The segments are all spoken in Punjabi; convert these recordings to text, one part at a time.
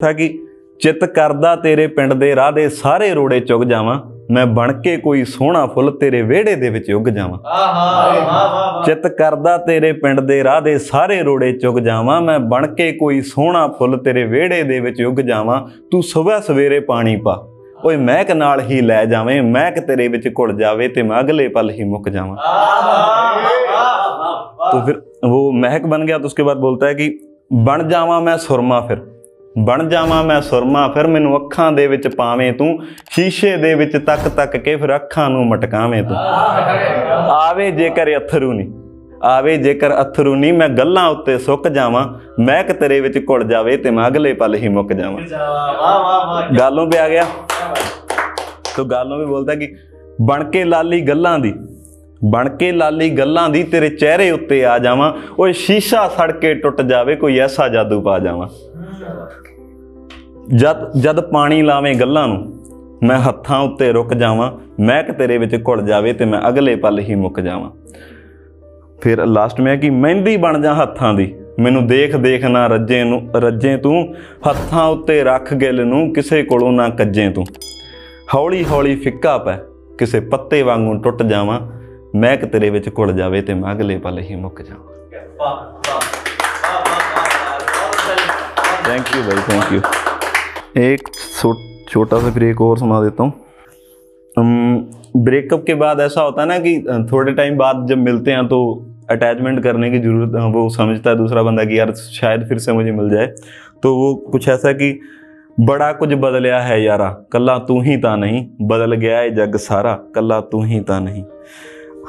ਤਾਂ ਕਿ ਚਿੱਤ ਕਰਦਾ ਤੇਰੇ ਪਿੰਡ ਦੇ ਰਾਹ ਦੇ ਸਾਰੇ ਰੋੜੇ ਚੁਗ ਜਾਵਾਂ ਮੈਂ ਬਣ ਕੇ ਕੋਈ ਸੋਹਣਾ ਫੁੱਲ ਤੇਰੇ ਵਿਹੜੇ ਦੇ ਵਿੱਚ ਉੱਗ ਜਾਵਾਂ ਆਹਾ ਵਾਹ ਵਾਹ ਚਿੱਤ ਕਰਦਾ ਤੇਰੇ ਪਿੰਡ ਦੇ ਰਾਹ ਦੇ ਸਾਰੇ ਰੋੜੇ ਚੁਗ ਜਾਵਾਂ ਮੈਂ ਬਣ ਕੇ ਕੋਈ ਸੋਹਣਾ ਫੁੱਲ ਤੇਰੇ ਵਿਹੜੇ ਦੇ ਵਿੱਚ ਉੱਗ ਜਾਵਾਂ ਤੂੰ ਸਵੇਰ ਸਵੇਰੇ ਪਾਣੀ ਪਾ ਓਏ ਮਹਿਕ ਨਾਲ ਹੀ ਲੈ ਜਾਵੇਂ ਮਹਿਕ ਤੇਰੇ ਵਿੱਚ ਘੁਲ ਜਾਵੇ ਤੇ ਮੈਂ ਅਗਲੇ ਪਲ ਹੀ ਮੁੱਕ ਜਾਵਾਂ तो फिर वो महक बन गया तो उसके बाद बोलता है कि ਬਣ ਜਾਵਾਂ ਮੈਂ ਸੁਰਮਾ ਫਿਰ ਬਣ ਜਾਵਾਂ ਮੈਂ ਸੁਰਮਾ ਫਿਰ ਮੈਨੂੰ ਅੱਖਾਂ ਦੇ ਵਿੱਚ ਪਾਵੇਂ ਤੂੰ ਸ਼ੀਸ਼ੇ ਦੇ ਵਿੱਚ ਤੱਕ ਤੱਕ ਕੇ ਫਿਰ ਅੱਖਾਂ ਨੂੰ ਮਟਕਾਵੇਂ ਤੂੰ। ਆਵੇ ਜੇਕਰ ਅਥਰੂ ਨਹੀਂ ਆਵੇ ਜੇਕਰ ਅਥਰੂ ਨਹੀਂ ਮੈਂ ਗੱਲਾਂ ਉੱਤੇ ਸੁੱਕ ਜਾਵਾਂ ਮਹਿਕ ਤੇਰੇ ਵਿੱਚ ਘੁਲ ਜਾਵੇ ਤੇ ਮੈਂ ਅਗਲੇ ਪਲ ਹੀ ਮੁੱਕ ਜਾਵਾਂ। ਵਾਹ ਵਾਹ ਵਾਹ ਗਾਲੋਂ ਵੀ ਆ ਗਿਆ? ਤੋ ਗਾਲੋਂ ਵੀ ਬੋਲਦਾ ਕਿ ਬਣ ਕੇ ਲਾਲੀ ਗੱਲਾਂ ਦੀ ਬਣ ਕੇ ਲਾਲੀ ਗੱਲਾਂ ਦੀ ਤੇਰੇ ਚਿਹਰੇ ਉੱਤੇ ਆ ਜਾਵਾਂ। ਓਏ ਸ਼ੀਸ਼ਾ ਸੜ ਕੇ ਟੁੱਟ ਜਾਵੇ, ਕੋਈ ਐਸਾ ਜਾਦੂ ਪਾ ਜਾਵਾਂ। ਜਦ ਜਦ ਪਾਣੀ ਲਾਵੇਂ ਗੱਲਾਂ ਨੂੰ, ਮੈਂ ਹੱਥਾਂ ਉੱਤੇ ਰੁਕ ਜਾਵਾਂ, ਮਹਿਕ ਤੇਰੇ ਵਿੱਚ ਘੁਲ ਜਾਵੇ ਤੇ ਮੈਂ ਅਗਲੇ ਪਲ ਹੀ ਮੁੱਕ ਜਾਵਾਂ। ਫਿਰ ਲਾਸਟ ਮੈਂ ਕਿ ਮਹਿੰਦੀ ਬਣ ਜਾ ਹੱਥਾਂ ਦੀ, ਮੈਨੂੰ ਦੇਖ ਦੇਖ ਨਾ ਰੱਜੇ ਨੂੰ, ਰੱਜੇ ਤੂੰ, ਹੱਥਾਂ ਉੱਤੇ ਰੱਖ ਗਿਲ ਨੂੰ, ਕਿਸੇ ਕੋਲੋਂ ਨਾ ਕੱਜੇ ਤੂੰ। ਹੌਲੀ ਹੌਲੀ ਫਿੱਕਾ ਪੈ, ਕਿਸੇ ਪੱਤੇ ਵਾਂਗੂ ਟੁੱਟ ਜਾਵਾਂ ਮਹਿਕ ਤੇਰੇ ਵਿੱਚ ਘੁਲ ਜਾਵੇ ਤੇ ਮੈਂ ਅਗਲੇ ਪਲ ਹੀ ਮੁੱਕ ਜਾਵਾਂ ਵਾਹ ਵਾਹ थैंक यू भाई थैंक यू एक छो- छोटा सा फिर एक और सुना देता हूँ ब्रेकअप के बाद ऐसा होता है ना कि अ, थोड़े टाइम बाद जब मिलते हैं तो अटैचमेंट करने की जरूरत अ, वो समझता है दूसरा बंदा कि यार शायद फिर से मुझे मिल जाए तो वो कुछ ऐसा कि बड़ा कुछ बदलिया है यारा कल्ला तू ही ता नहीं बदल गया है जग सारा कल्ला तू ही ता नहीं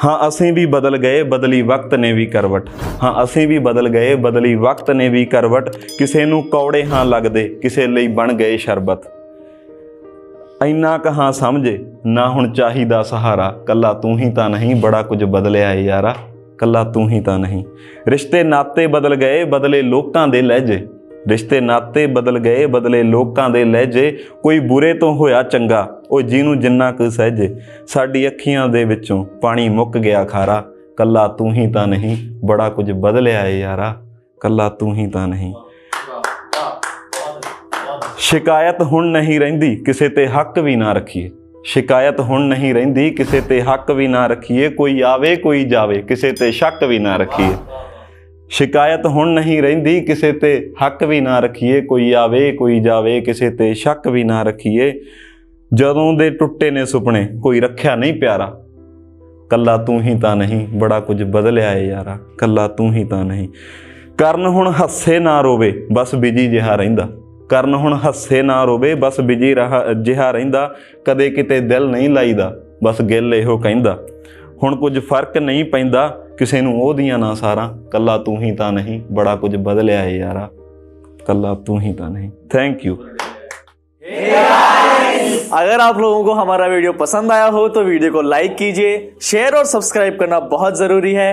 ਹਾਂ, ਅਸੀਂ ਵੀ ਬਦਲ ਗਏ, ਬਦਲੀ ਵਕਤ ਨੇ ਵੀ ਕਰਵਟ। ਹਾਂ, ਅਸੀਂ ਵੀ ਬਦਲ ਗਏ, ਬਦਲੀ ਵਕਤ ਨੇ ਵੀ ਕਰਵਟ। ਕਿਸੇ ਨੂੰ ਕੌੜੇ ਹਾਂ ਲੱਗਦੇ, ਕਿਸੇ ਲਈ ਬਣ ਗਏ ਸ਼ਰਬਤ। ਇੰਨਾ ਕਹਾਂ ਸਮਝੇ, ਨਾ ਹੁਣ ਚਾਹੀਦਾ ਸਹਾਰਾ। ਕੱਲਾ ਤੂੰ ਹੀ ਤਾਂ ਨਹੀਂ, ਬੜਾ ਕੁਝ ਬਦਲਿਆ ਏ ਯਾਰਾ। ਕੱਲਾ ਤੂੰ ਹੀ ਤਾਂ ਨਹੀਂ। ਰਿਸ਼ਤੇ ਨਾਤੇ ਬਦਲ ਗਏ, ਬਦਲੇ ਲੋਕਾਂ ਦੇ ਲਹਿਜੇ। ਰਿਸ਼ਤੇ ਨਾਤੇ ਬਦਲ ਗਏ, ਬਦਲੇ ਲੋਕਾਂ ਦੇ ਲਹਿਜੇ। ਕੋਈ ਬੁਰੇ ਤੋਂ ਹੋਇਆ ਚੰਗਾ ਉਹ ਜਿਹਨੂੰ ਜਿੰਨਾ ਕੁ ਸਹਿਜੇ ਸਾਡੀ ਅੱਖੀਆਂ ਦੇ ਵਿੱਚੋਂ ਪਾਣੀ ਮੁੱਕ ਗਿਆ ਖਾਰਾ, ਕੱਲਾ ਤੂੰ ਹੀ ਤਾਂ ਨਹੀਂ, ਬੜਾ ਕੁਝ ਬਦਲਿਆ ਏ ਯਾਰਾ, ਕੱਲਾ ਤੂੰ ਹੀ ਤਾਂ ਨਹੀਂ। ਸ਼ਿਕਾਇਤ ਹੁਣ ਨਹੀਂ ਰਹਿੰਦੀ, ਕਿਸੇ ਤੇ ਹੱਕ ਵੀ ਨਾ ਰੱਖੀਏ। ਸ਼ਿਕਾਇਤ ਹੁਣ ਨਹੀਂ ਰਹਿੰਦੀ, ਕਿਸੇ ਤੇ ਹੱਕ ਵੀ ਨਾ ਰੱਖੀਏ। ਕੋਈ ਆਵੇ, ਕੋਈ ਜਾਵੇ, ਕਿਸੇ ਤੇ ਸ਼ੱਕ ਵੀ ਨਾ ਰੱਖੀਏ। ਸ਼ਿਕਾਇਤ ਹੁਣ ਨਹੀਂ ਰਹਿੰਦੀ, ਕਿਸੇ ਤੇ ਹੱਕ ਵੀ ਨਾ ਰੱਖੀਏ। ਕੋਈ ਆਵੇ, ਕੋਈ ਜਾਵੇ, ਕਿਸੇ ਤੇ ਸ਼ੱਕ ਵੀ ਨਾ ਰੱਖੀਏ। ਜਦੋਂ ਦੇ ਟੁੱਟੇ ਨੇ ਸੁਪਨੇ, ਕੋਈ ਰੱਖਿਆ ਨਹੀਂ ਪਿਆਰਾ। ਕੱਲਾ ਤੂੰ ਹੀ ਤਾਂ ਨਹੀਂ, ਬੜਾ ਕੁਝ ਬਦਲਿਆ ਏ ਯਾਰਾ। ਕੱਲਾ ਤੂੰ ਹੀ ਤਾਂ ਨਹੀਂ। ਕਰਨ ਹੁਣ ਹੱਸੇ ਨਾ ਰੋਵੇ, ਬਸ ਬਿਜ਼ੀ ਜਿਹਾ ਰਹਿੰਦਾ। ਕਰਨ ਹੁਣ ਹੱਸੇ ਨਾ ਰੋਵੇ, ਬਸ ਬਿਜ਼ੀ ਰਹਾ ਜਿਹਾ ਰਹਿੰਦਾ। ਕਦੇ ਕਿਤੇ ਦਿਲ ਨਹੀਂ ਲਾਈਦਾ, ਬਸ ਗਿੱਲ ਇਹੋ ਕਹਿੰਦਾ। ਹੁਣ ਕੁਝ ਫ਼ਰਕ ਨਹੀਂ ਪੈਂਦਾ, ਕਿਸੇ ਨੂੰ ਉਹਦੀਆਂ ਨਾ ਸਾਰਾ। ਕੱਲਾ ਤੂੰ ਹੀ ਤਾਂ ਨਹੀਂ, ਬੜਾ ਕੁਝ ਬਦਲਿਆ ਏ ਯਾਰਾ। ਕੱਲਾ ਤੂੰ ਹੀ ਤਾਂ ਨਹੀਂ। ਥੈਂਕ ਯੂ ਹੇਰਾ अगर आप लोगों को हमारा वीडियो पसंद आया हो तो वीडियो को लाइक कीजिए शेयर और सब्सक्राइब करना बहुत जरूरी है